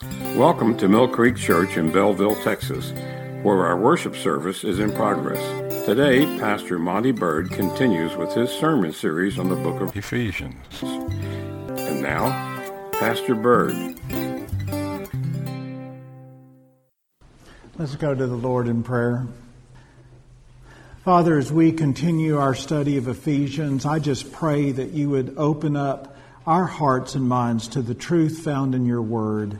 Welcome to Mill Creek Church in Bellville, Texas, where our worship service is in progress. Today, Pastor Monty Bird continues with his sermon series on the book of Ephesians. And now, Pastor Bird. Let's go to the Lord in prayer. Father, as we continue our study of Ephesians, I just pray that you would open up our hearts and minds to the truth found in your word.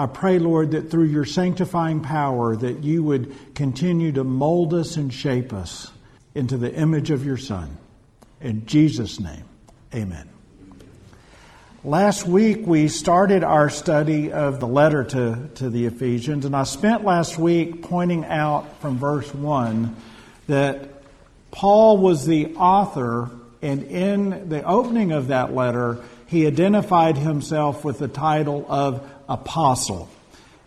I pray, Lord, that through your sanctifying power that you would continue to mold us and shape us into the image of your Son. In Jesus' name, amen. Last week we started our study of the letter to, to the Ephesians, and I spent last week pointing out from verse 1 that Paul was the author, and in the opening of that letter, he identified himself with the title of apostle.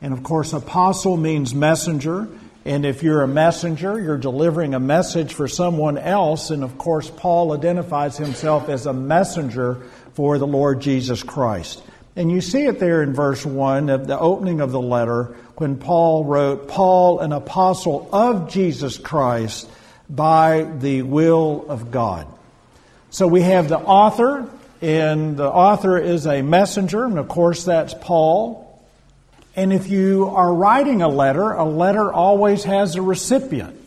And of course, apostle means messenger. And if you're a messenger, you're delivering a message for someone else. And of course, Paul identifies himself as a messenger for the Lord Jesus Christ. And you see it there in verse 1 of the opening of the letter when Paul wrote, Paul, an apostle of Jesus Christ by the will of God. So we have the author, and the author is a messenger, and of course that's Paul. And if you are writing a letter, a letter always has a recipient.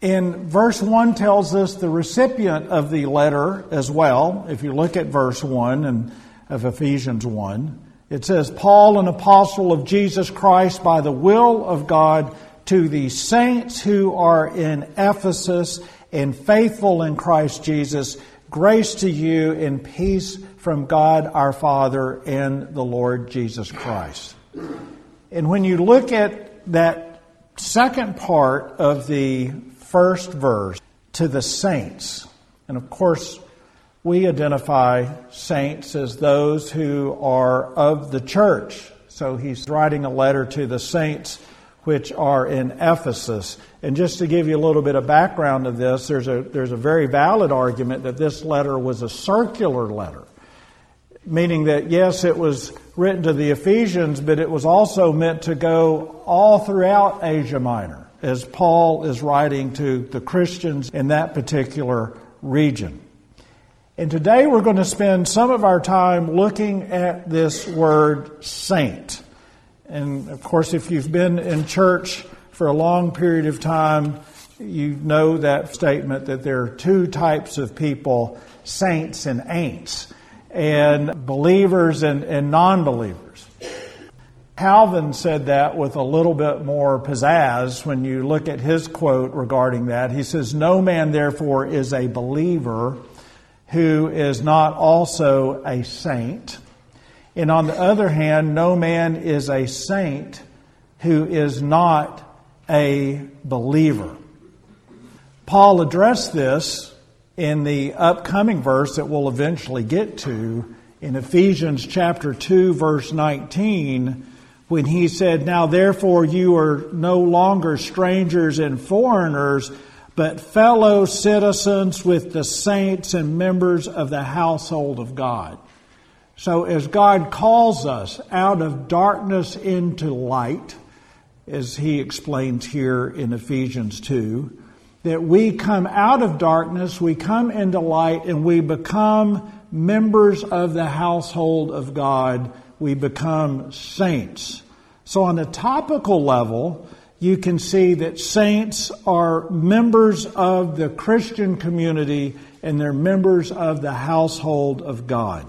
And verse 1 tells us the recipient of the letter as well. If you look at verse 1 and of Ephesians 1, it says, Paul, an apostle of Jesus Christ by the will of God, to the saints who are in Ephesus and faithful in Christ Jesus Grace to you and peace from God our Father and the Lord Jesus Christ. And when you look at that second part of the first verse, to the saints, and of course, we identify saints as those who are of the church. So he's writing a letter to the saints which are in Ephesus. And just to give you a little bit of background of this, there's a, there's a very valid argument that this letter was a circular letter, meaning that yes, it was written to the Ephesians, but it was also meant to go all throughout Asia Minor, as Paul is writing to the Christians in that particular region. And today we're going to spend some of our time looking at this word saint. And of course, if you've been in church for a long period of time, you know that statement that there are two types of people saints and ain'ts, and believers and, and non believers. Calvin said that with a little bit more pizzazz when you look at his quote regarding that. He says, No man, therefore, is a believer who is not also a saint. And on the other hand, no man is a saint who is not a believer. Paul addressed this in the upcoming verse that we'll eventually get to in Ephesians chapter 2 verse 19 when he said, Now therefore you are no longer strangers and foreigners, but fellow citizens with the saints and members of the household of God. So, as God calls us out of darkness into light, as he explains here in Ephesians 2, that we come out of darkness, we come into light, and we become members of the household of God. We become saints. So, on a topical level, you can see that saints are members of the Christian community and they're members of the household of God.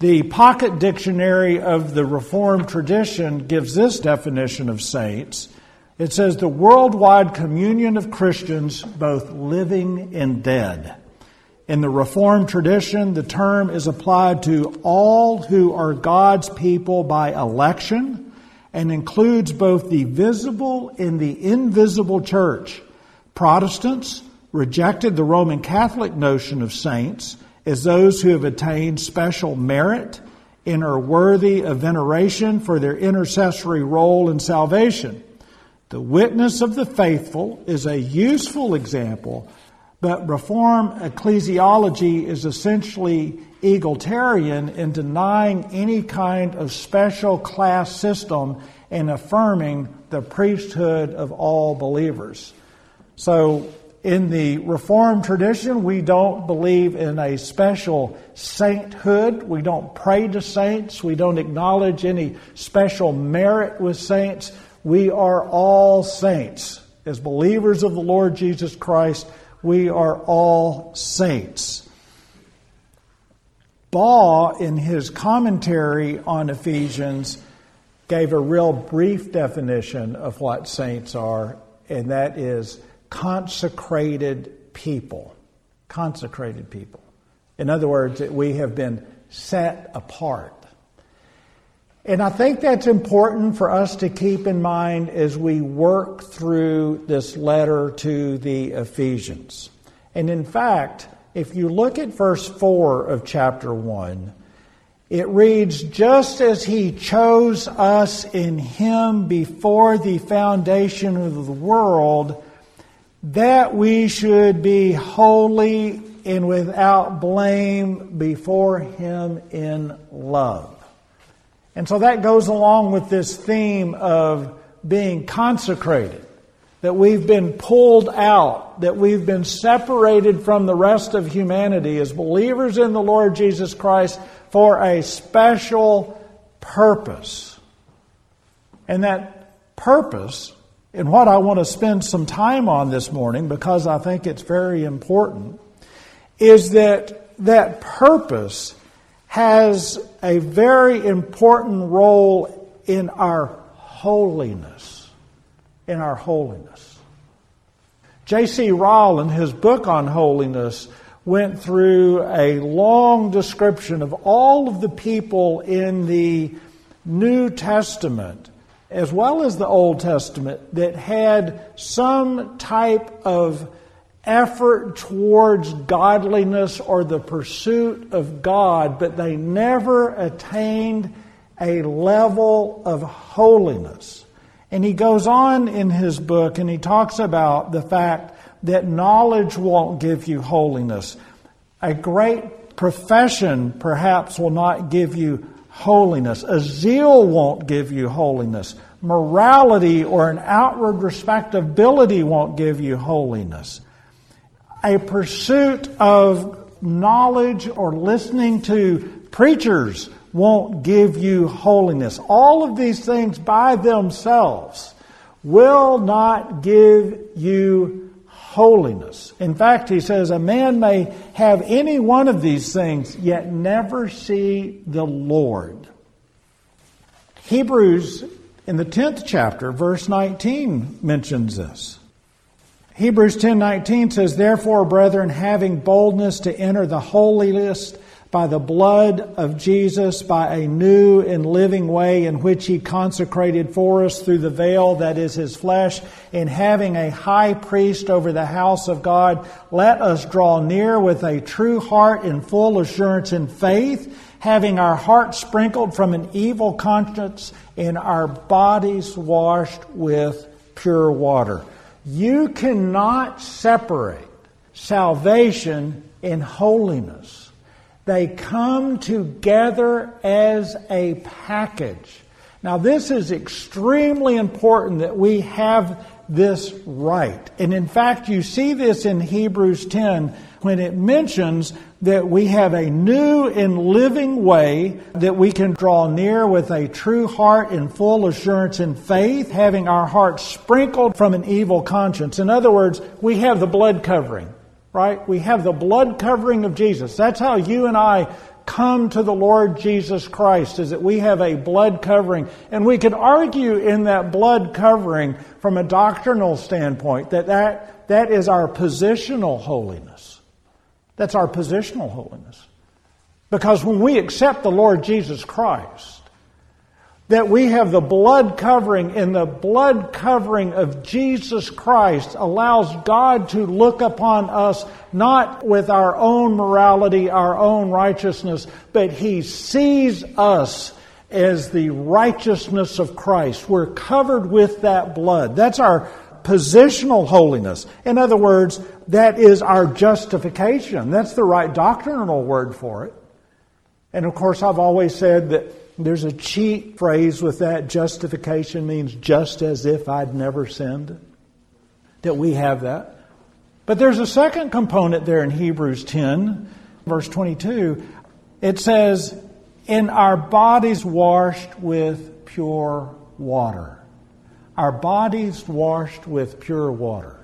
The Pocket Dictionary of the Reformed tradition gives this definition of saints. It says the worldwide communion of Christians, both living and dead. In the Reformed tradition, the term is applied to all who are God's people by election and includes both the visible and the invisible church. Protestants rejected the Roman Catholic notion of saints as those who have attained special merit and are worthy of veneration for their intercessory role in salvation. The witness of the faithful is a useful example, But Reform ecclesiology is essentially egalitarian in denying any kind of special class system and affirming the priesthood of all believers. So, in the Reformed tradition, we don't believe in a special sainthood. We don't pray to saints. We don't acknowledge any special merit with saints. We are all saints. As believers of the Lord Jesus Christ, we are all saints. Baugh, in his commentary on Ephesians, gave a real brief definition of what saints are, and that is consecrated people. Consecrated people. In other words, that we have been set apart. And I think that's important for us to keep in mind as we work through this letter to the Ephesians. And in fact, if you look at verse 4 of chapter 1, it reads, Just as he chose us in him before the foundation of the world, that we should be holy and without blame before him in love. And so that goes along with this theme of being consecrated, that we've been pulled out, that we've been separated from the rest of humanity as believers in the Lord Jesus Christ for a special purpose. And that purpose and what I want to spend some time on this morning, because I think it's very important, is that that purpose has a very important role in our holiness. In our holiness. J.C. Ryle, in his book on holiness, went through a long description of all of the people in the New Testament as well as the Old Testament, that had some type of effort towards godliness or the pursuit of God, but they never attained a level of holiness. And he goes on in his book and he talks about the fact that knowledge won't give you holiness. A great profession perhaps will not give you holiness. A zeal won't give you holiness. Morality or an outward respectability won't give you holiness. A pursuit of knowledge or listening to preachers won't give you holiness. All of these things by themselves will not give you holiness. In fact, he says a man may have any one of these things, yet never see the Lord. Hebrews in the 10th chapter, verse 19 mentions this. Hebrews 10:19 says, "Therefore, brethren, having boldness to enter the holiest by the blood of Jesus, by a new and living way in which he consecrated for us through the veil that is his flesh, and having a high priest over the house of God, let us draw near with a true heart in full assurance in faith, having our hearts sprinkled from an evil conscience and our bodies washed with pure water. You cannot separate salvation and holiness. They come together as a package. Now, this is extremely important that we have this right. And in fact, you see this in Hebrews 10 when it mentions that we have a new and living way that we can draw near with a true heart and full assurance in faith, having our hearts sprinkled from an evil conscience. In other words, we have the blood covering right? We have the blood covering of Jesus. That's how you and I come to the Lord Jesus Christ, is that we have a blood covering. And we could argue in that blood covering from a doctrinal standpoint that that, that is our positional holiness. That's our positional holiness. Because when we accept the Lord Jesus Christ, that we have the blood covering, and the blood covering of Jesus Christ allows God to look upon us not with our own morality, our own righteousness, but He sees us as the righteousness of Christ. We're covered with that blood. That's our positional holiness. In other words, that is our justification. That's the right doctrinal word for it. And of course, I've always said that there's a cheat phrase with that. Justification means just as if I'd never sinned. That we have that. But there's a second component there in Hebrews 10, verse 22. It says, In our bodies washed with pure water. Our bodies washed with pure water.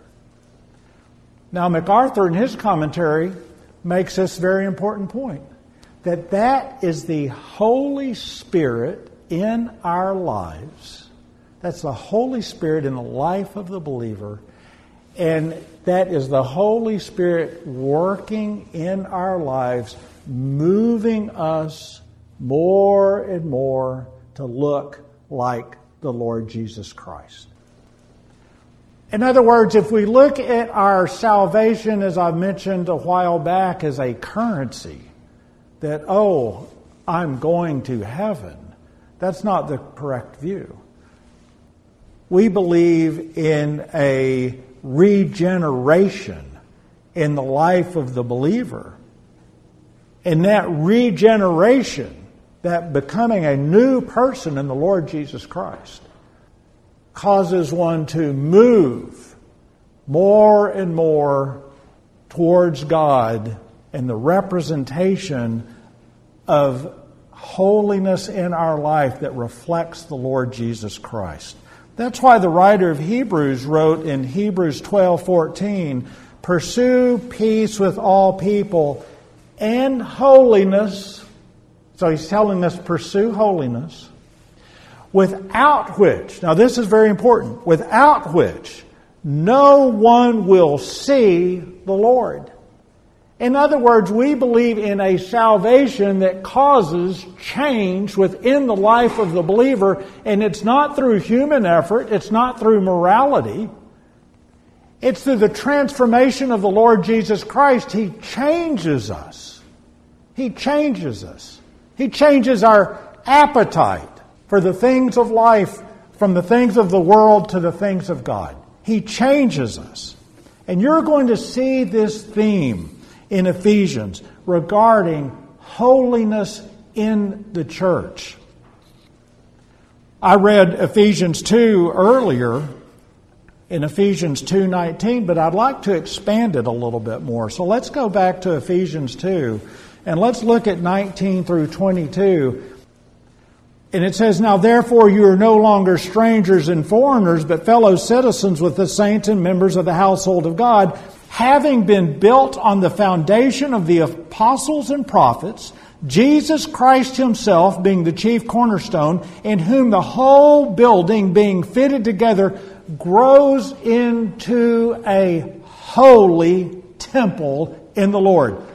Now, MacArthur, in his commentary, makes this very important point that that is the Holy Spirit in our lives. That's the Holy Spirit in the life of the believer. And that is the Holy Spirit working in our lives, moving us more and more to look like the Lord Jesus Christ. In other words, if we look at our salvation, as I mentioned a while back, as a currency, that, oh, I'm going to heaven, that's not the correct view. We believe in a regeneration in the life of the believer. And that regeneration that becoming a new person in the Lord Jesus Christ causes one to move more and more towards God and the representation of holiness in our life that reflects the Lord Jesus Christ. That's why the writer of Hebrews wrote in Hebrews 12:14, "Pursue peace with all people and holiness, so he's telling us pursue holiness, without which, now this is very important, without which no one will see the Lord. In other words, we believe in a salvation that causes change within the life of the believer, and it's not through human effort, it's not through morality. It's through the transformation of the Lord Jesus Christ. He changes us. He changes us. He changes our appetite for the things of life from the things of the world to the things of God. He changes us. And you're going to see this theme in Ephesians regarding holiness in the church. I read Ephesians 2 earlier in Ephesians 2:19, but I'd like to expand it a little bit more. So let's go back to Ephesians 2 and let's look at 19 through 22. And it says, Now therefore you are no longer strangers and foreigners, but fellow citizens with the saints and members of the household of God, having been built on the foundation of the apostles and prophets, Jesus Christ himself being the chief cornerstone, in whom the whole building being fitted together grows into a holy temple in the Lord.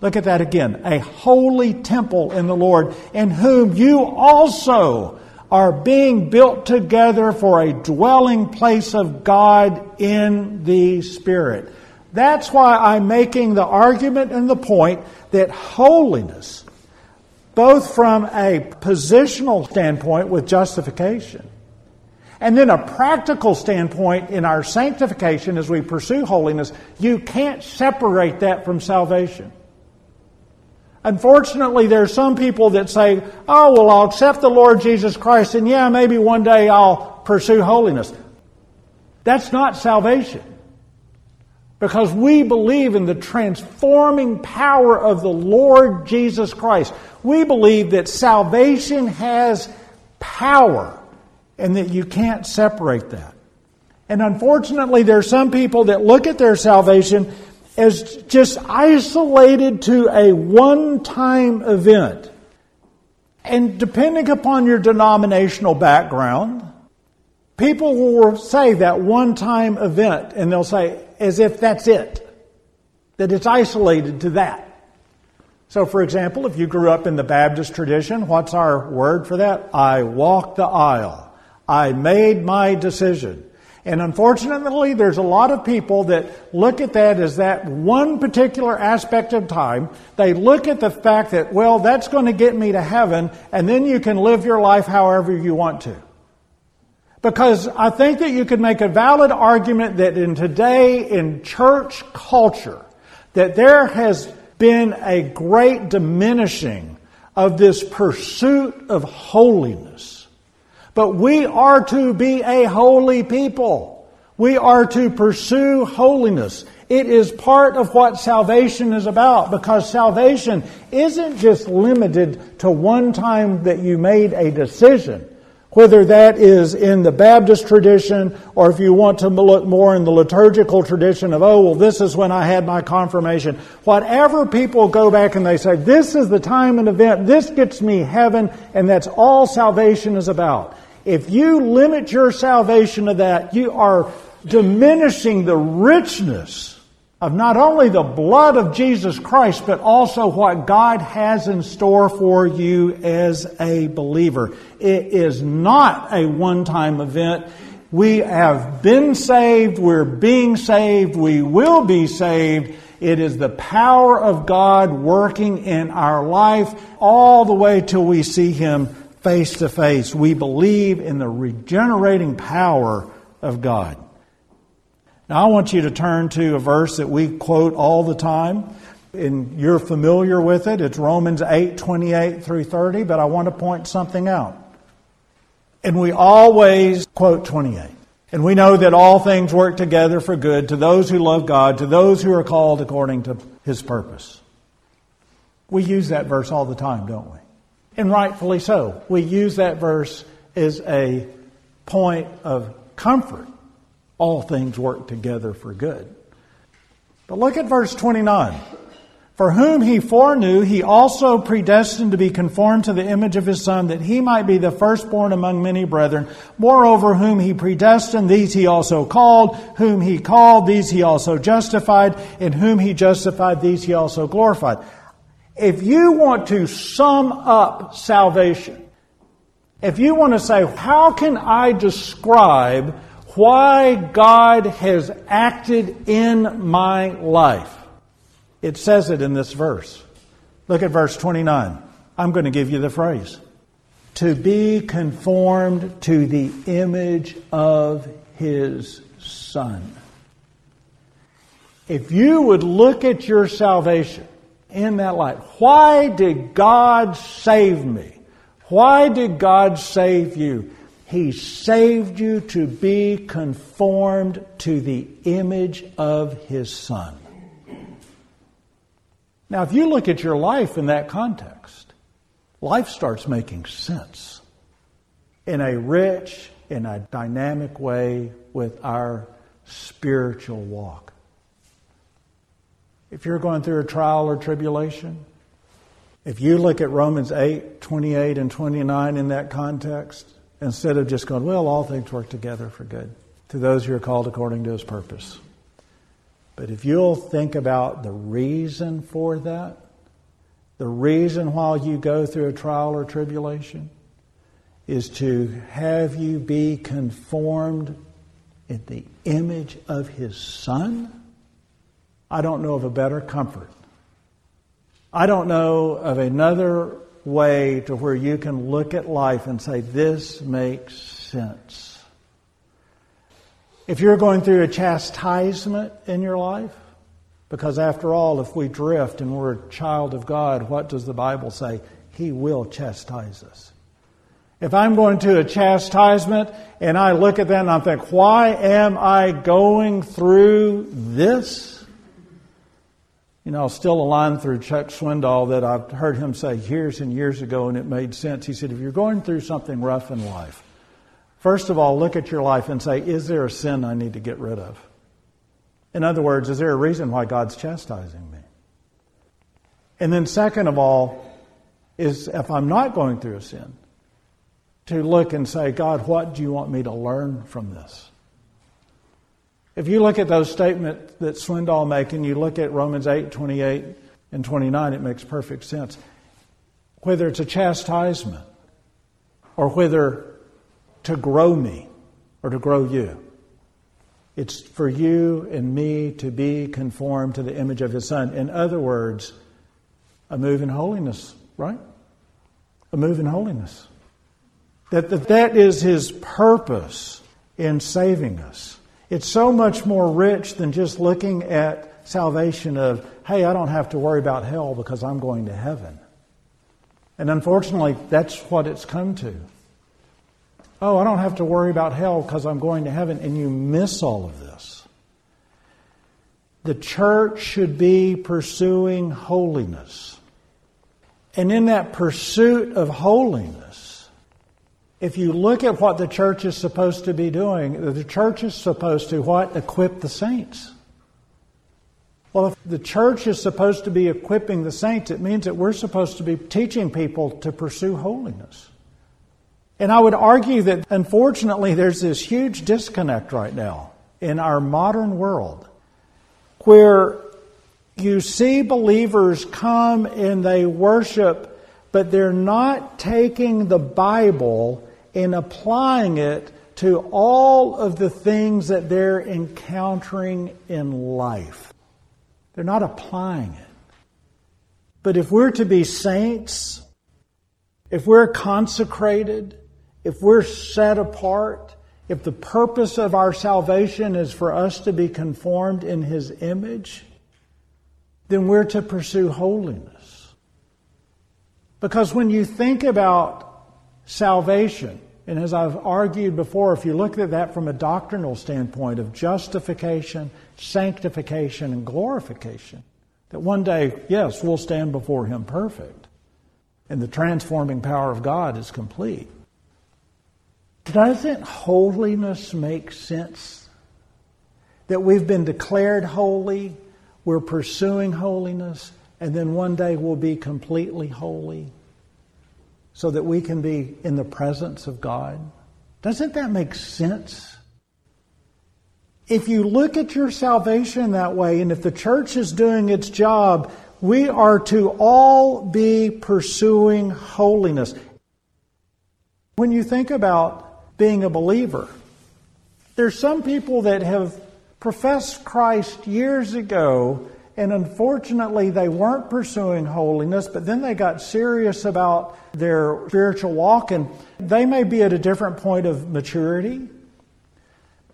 Look at that again. A holy temple in the Lord, in whom you also are being built together for a dwelling place of God in the Spirit. That's why I'm making the argument and the point that holiness, both from a positional standpoint with justification, and then a practical standpoint in our sanctification as we pursue holiness, you can't separate that from salvation. Unfortunately, there are some people that say, oh, well, I'll accept the Lord Jesus Christ, and yeah, maybe one day I'll pursue holiness. That's not salvation. Because we believe in the transforming power of the Lord Jesus Christ. We believe that salvation has power and that you can't separate that. And unfortunately, there are some people that look at their salvation as just isolated to a one time event. And depending upon your denominational background, people will say that one time event, and they'll say as if that's it, that it's isolated to that. So, for example, if you grew up in the Baptist tradition, what's our word for that? I walked the aisle. I made my decision. And unfortunately, there's a lot of people that look at that as that one particular aspect of time. They look at the fact that, well, that's going to get me to heaven, and then you can live your life however you want to. Because I think that you could make a valid argument that in today, in church culture, that there has been a great diminishing of this pursuit of holiness. But we are to be a holy people. We are to pursue holiness. It is part of what salvation is about because salvation isn't just limited to one time that you made a decision whether that is in the Baptist tradition or if you want to look more in the liturgical tradition of, oh, well, this is when I had my confirmation. Whatever people go back and they say, this is the time and event, this gets me heaven, and that's all salvation is about. If you limit your salvation to that, you are diminishing the richness of not only the blood of Jesus Christ, but also what God has in store for you as a believer. It is not a one time event. We have been saved, we're being saved, we will be saved. It is the power of God working in our life all the way till we see Him face to face. We believe in the regenerating power of God. Now, I want you to turn to a verse that we quote all the time, and you're familiar with it. It's Romans 8 28 through 30, but I want to point something out. And we always quote 28. And we know that all things work together for good to those who love God, to those who are called according to his purpose. We use that verse all the time, don't we? And rightfully so. We use that verse as a point of comfort all things work together for good. But look at verse 29. For whom he foreknew, he also predestined to be conformed to the image of his Son, that he might be the firstborn among many brethren. Moreover, whom he predestined, these he also called. Whom he called, these he also justified. And whom he justified, these he also glorified. If you want to sum up salvation, if you want to say, how can I describe why God has acted in my life. It says it in this verse. Look at verse 29. I'm going to give you the phrase. To be conformed to the image of his Son. If you would look at your salvation in that light, why did God save me? Why did God save you? He saved you to be conformed to the image of His Son. Now, if you look at your life in that context, life starts making sense in a rich, in a dynamic way with our spiritual walk. If you're going through a trial or tribulation, if you look at Romans 8, 28 and 29 in that context, instead of just going, well, all things work together for good to those who are called according to his purpose. But if you'll think about the reason for that, the reason why you go through a trial or tribulation is to have you be conformed in the image of his son. I don't know of a better comfort. I don't know of another way to where you can look at life and say, this makes sense. If you're going through a chastisement in your life, because after all, if we drift and we're a child of God, what does the Bible say? He will chastise us. If I'm going to a chastisement and I look at that and I think, why am I going through this? You know, still a line through Chuck Swindoll that I've heard him say years and years ago, and it made sense. He said, if you're going through something rough in life, first of all, look at your life and say, is there a sin I need to get rid of? In other words, is there a reason why God's chastising me? And then, second of all, is if I'm not going through a sin, to look and say, God, what do you want me to learn from this? If you look at those statements that Swindoll make and you look at Romans 8, 28 and 29, it makes perfect sense. Whether it's a chastisement or whether to grow me or to grow you. It's for you and me to be conformed to the image of His Son. In other words, a move in holiness, right? A move in holiness. That that is his purpose in saving us. It's so much more rich than just looking at salvation of, hey, I don't have to worry about hell because I'm going to heaven. And unfortunately, that's what it's come to. Oh, I don't have to worry about hell because I'm going to heaven, and you miss all of this. The church should be pursuing holiness. And in that pursuit of holiness, if you look at what the church is supposed to be doing, the church is supposed to what? Equip the saints. Well, if the church is supposed to be equipping the saints, it means that we're supposed to be teaching people to pursue holiness. And I would argue that unfortunately there's this huge disconnect right now in our modern world where you see believers come and they worship, but they're not taking the Bible and applying it to all of the things that they're encountering in life. They're not applying it. But if we're to be saints, if we're consecrated, if we're set apart, if the purpose of our salvation is for us to be conformed in His image, then we're to pursue holiness. Because when you think about salvation, and as I've argued before, if you look at that from a doctrinal standpoint of justification, sanctification, and glorification, that one day, yes, we'll stand before Him perfect, and the transforming power of God is complete. Doesn't holiness make sense? That we've been declared holy, we're pursuing holiness, and then one day we'll be completely holy so that we can be in the presence of God? Doesn't that make sense? If you look at your salvation that way, and if the church is doing its job, we are to all be pursuing holiness. When you think about being a believer, there's some people that have professed Christ years ago and unfortunately, they weren't pursuing holiness, but then they got serious about their spiritual walk, and they may be at a different point of maturity.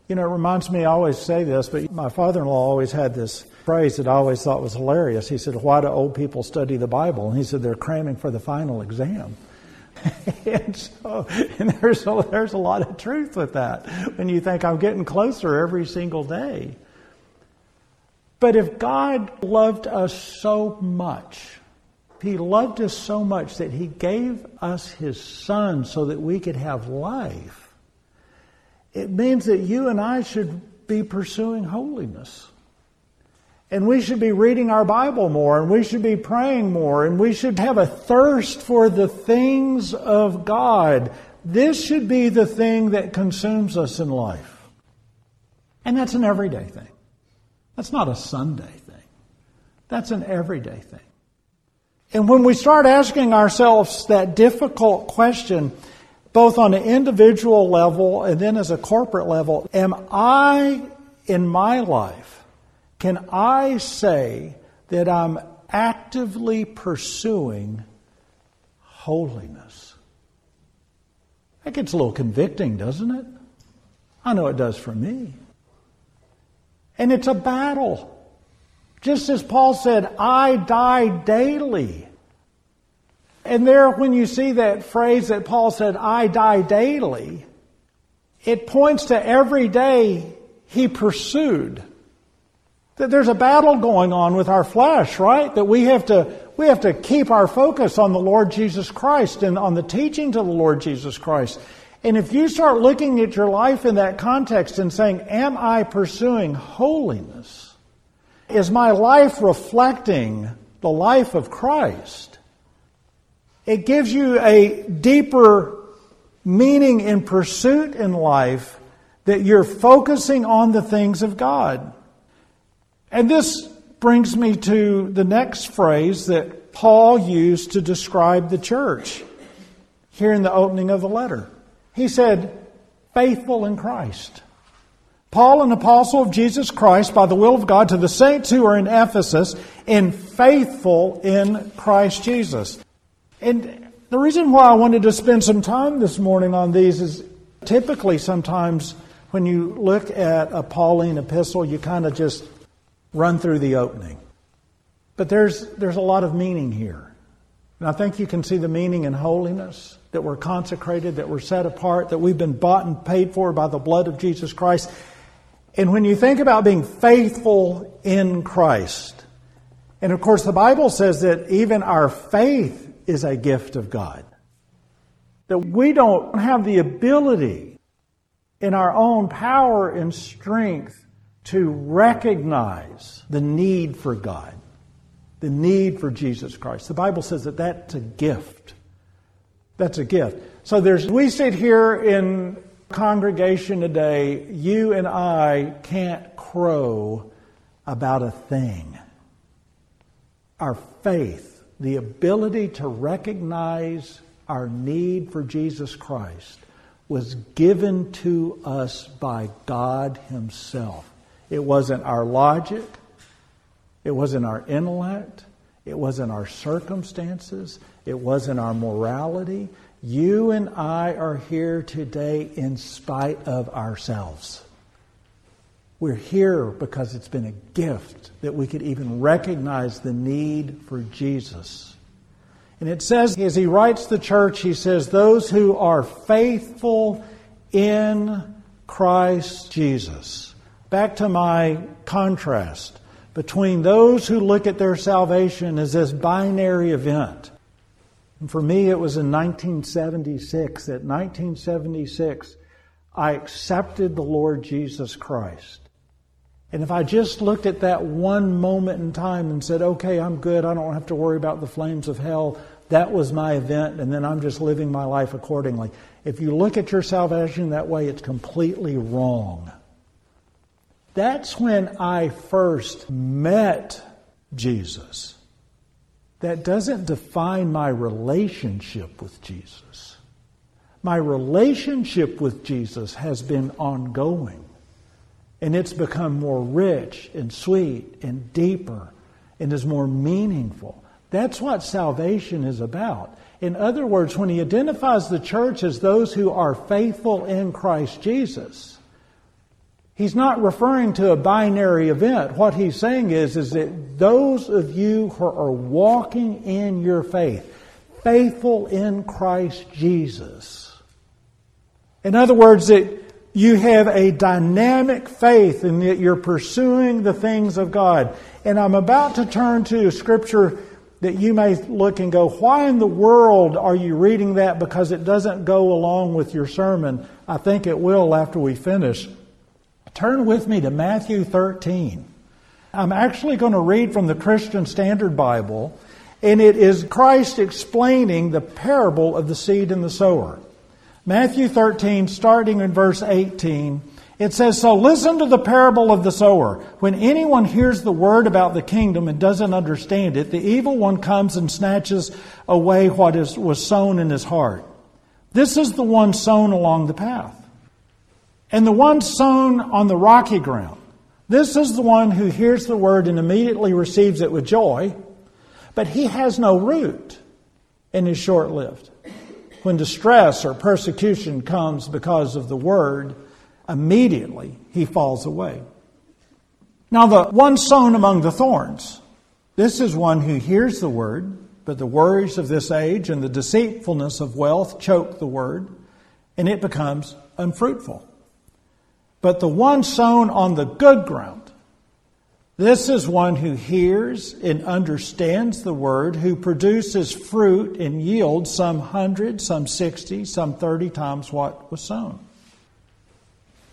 You know, it reminds me, I always say this, but my father in law always had this phrase that I always thought was hilarious. He said, Why do old people study the Bible? And he said, They're cramming for the final exam. and so and there's, a, there's a lot of truth with that when you think I'm getting closer every single day. But if God loved us so much, He loved us so much that He gave us His Son so that we could have life, it means that you and I should be pursuing holiness. And we should be reading our Bible more, and we should be praying more, and we should have a thirst for the things of God. This should be the thing that consumes us in life. And that's an everyday thing. That's not a Sunday thing. That's an everyday thing. And when we start asking ourselves that difficult question, both on an individual level and then as a corporate level, am I in my life, can I say that I'm actively pursuing holiness? That gets a little convicting, doesn't it? I know it does for me. And it's a battle. Just as Paul said, I die daily. And there, when you see that phrase that Paul said, I die daily, it points to every day he pursued. That there's a battle going on with our flesh, right? That we have to, we have to keep our focus on the Lord Jesus Christ and on the teachings of the Lord Jesus Christ. And if you start looking at your life in that context and saying, Am I pursuing holiness? Is my life reflecting the life of Christ? It gives you a deeper meaning in pursuit in life that you're focusing on the things of God. And this brings me to the next phrase that Paul used to describe the church here in the opening of the letter. He said, faithful in Christ. Paul, an apostle of Jesus Christ by the will of God to the saints who are in Ephesus and faithful in Christ Jesus. And The reason why I wanted to spend some time this morning on these is typically sometimes when you look at a Pauline epistle, you kind of just run through the opening. But there's, there's a lot of meaning here. And I think you can see the meaning in holiness, that we're consecrated, that we're set apart, that we've been bought and paid for by the blood of Jesus Christ. And when you think about being faithful in Christ, and of course the Bible says that even our faith is a gift of God. That we don't have the ability in our own power and strength to recognize the need for God the need for Jesus Christ. The Bible says that that's a gift. That's a gift. So there's we sit here in congregation today, you and I can't crow about a thing. Our faith, the ability to recognize our need for Jesus Christ was given to us by God Himself. It wasn't our logic. It wasn't our intellect. It wasn't our circumstances. It wasn't our morality. You and I are here today in spite of ourselves. We're here because it's been a gift that we could even recognize the need for Jesus. And it says, as he writes the church, he says, those who are faithful in Christ Jesus. Back to my contrast between those who look at their salvation as this binary event. And for me, it was in 1976. At 1976, I accepted the Lord Jesus Christ. And if I just looked at that one moment in time and said, okay, I'm good, I don't have to worry about the flames of hell, that was my event, and then I'm just living my life accordingly. If you look at your salvation that way, it's completely wrong. That's when I first met Jesus. That doesn't define my relationship with Jesus. My relationship with Jesus has been ongoing. And it's become more rich and sweet and deeper and is more meaningful. That's what salvation is about. In other words, when he identifies the church as those who are faithful in Christ Jesus, He's not referring to a binary event. What he's saying is, is that those of you who are walking in your faith, faithful in Christ Jesus. In other words, that you have a dynamic faith and that you're pursuing the things of God. And I'm about to turn to scripture that you may look and go, why in the world are you reading that? Because it doesn't go along with your sermon. I think it will after we finish. Turn with me to Matthew 13. I'm actually going to read from the Christian Standard Bible, and it is Christ explaining the parable of the seed and the sower. Matthew 13, starting in verse 18, it says, So listen to the parable of the sower. When anyone hears the word about the kingdom and doesn't understand it, the evil one comes and snatches away what is, was sown in his heart. This is the one sown along the path and the one sown on the rocky ground. This is the one who hears the word and immediately receives it with joy, but he has no root and is short lived. When distress or persecution comes because of the word, immediately he falls away. Now, the one sown among the thorns, this is one who hears the word, but the worries of this age and the deceitfulness of wealth choke the word, and it becomes unfruitful. But the one sown on the good ground, this is one who hears and understands the word, who produces fruit and yields some hundred, some sixty, some thirty times what was sown.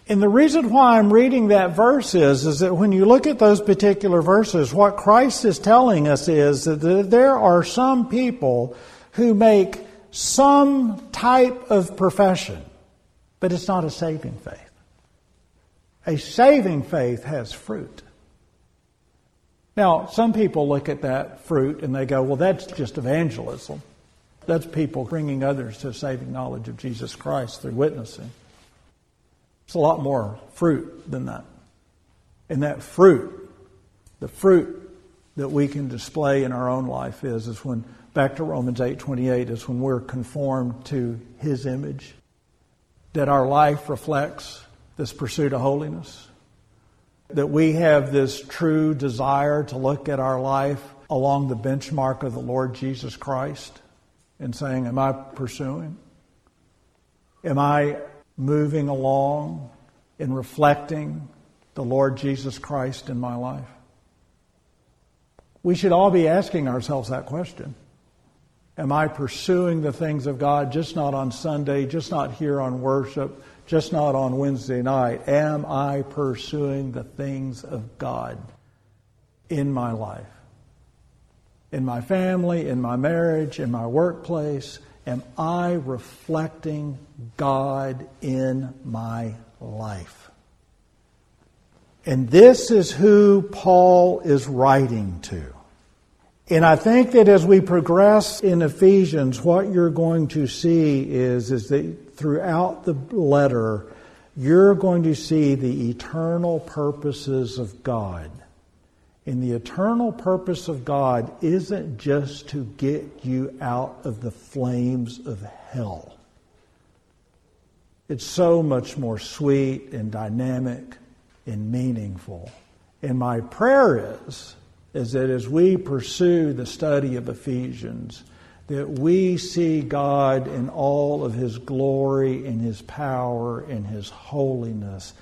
And the reason why I'm reading that verse is, is that when you look at those particular verses, what Christ is telling us is that there are some people who make some type of profession, but it's not a saving faith. A saving faith has fruit. Now, some people look at that fruit and they go, well, that's just evangelism. That's people bringing others to saving knowledge of Jesus Christ through witnessing. It's a lot more fruit than that. And that fruit, the fruit that we can display in our own life is, is when back to Romans 8:28 is when we're conformed to his image that our life reflects this pursuit of holiness that we have this true desire to look at our life along the benchmark of the Lord Jesus Christ and saying am I pursuing? Am I moving along in reflecting the Lord Jesus Christ in my life? We should all be asking ourselves that question. Am I pursuing the things of God just not on Sunday, just not here on worship, just not on Wednesday night? Am I pursuing the things of God in my life? In my family, in my marriage, in my workplace? Am I reflecting God in my life? And this is who Paul is writing to. And I think that as we progress in Ephesians, what you're going to see is, is that throughout the letter, you're going to see the eternal purposes of God. And the eternal purpose of God isn't just to get you out of the flames of hell. It's so much more sweet and dynamic and meaningful. And my prayer is is that as we pursue the study of Ephesians, that we see God in all of His glory in His power in His holiness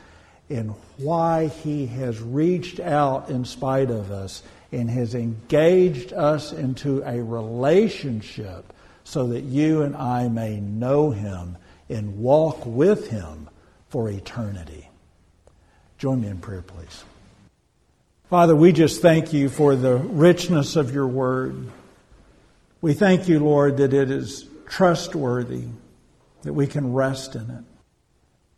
in why He has reached out in spite of us and has engaged us into a relationship so that you and I may know Him and walk with Him for eternity. Join me in prayer, please. Father, we just thank you for the richness of your word. We thank you, Lord, that it is trustworthy, that we can rest in it.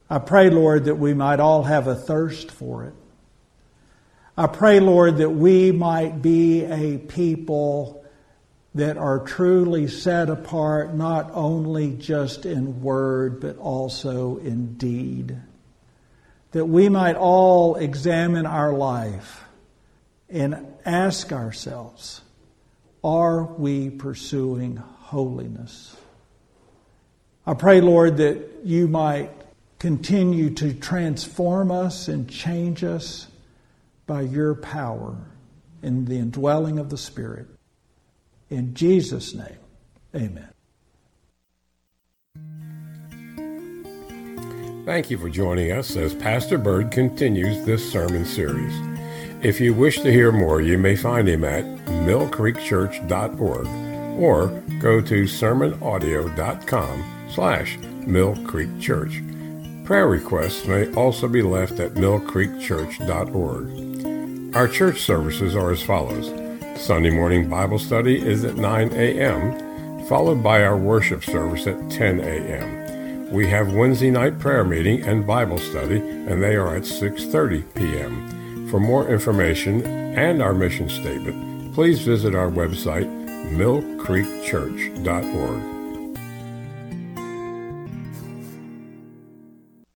I pray, Lord, that we might all have a thirst for it. I pray, Lord, that we might be a people that are truly set apart, not only just in word, but also in deed. That we might all examine our life and ask ourselves are we pursuing holiness? I pray, Lord, that you might continue to transform us and change us by your power in the indwelling of the Spirit. In Jesus' name, amen. Thank you for joining us as Pastor Bird continues this sermon series. If you wish to hear more, you may find him at millcreekchurch.org or go to sermonaudio.com slash millcreekchurch. Prayer requests may also be left at millcreekchurch.org. Our church services are as follows. Sunday morning Bible study is at 9 a.m., followed by our worship service at 10 a.m. We have Wednesday night prayer meeting and Bible study, and they are at 6.30 p.m. For more information and our mission statement, please visit our website, millcreekchurch.org.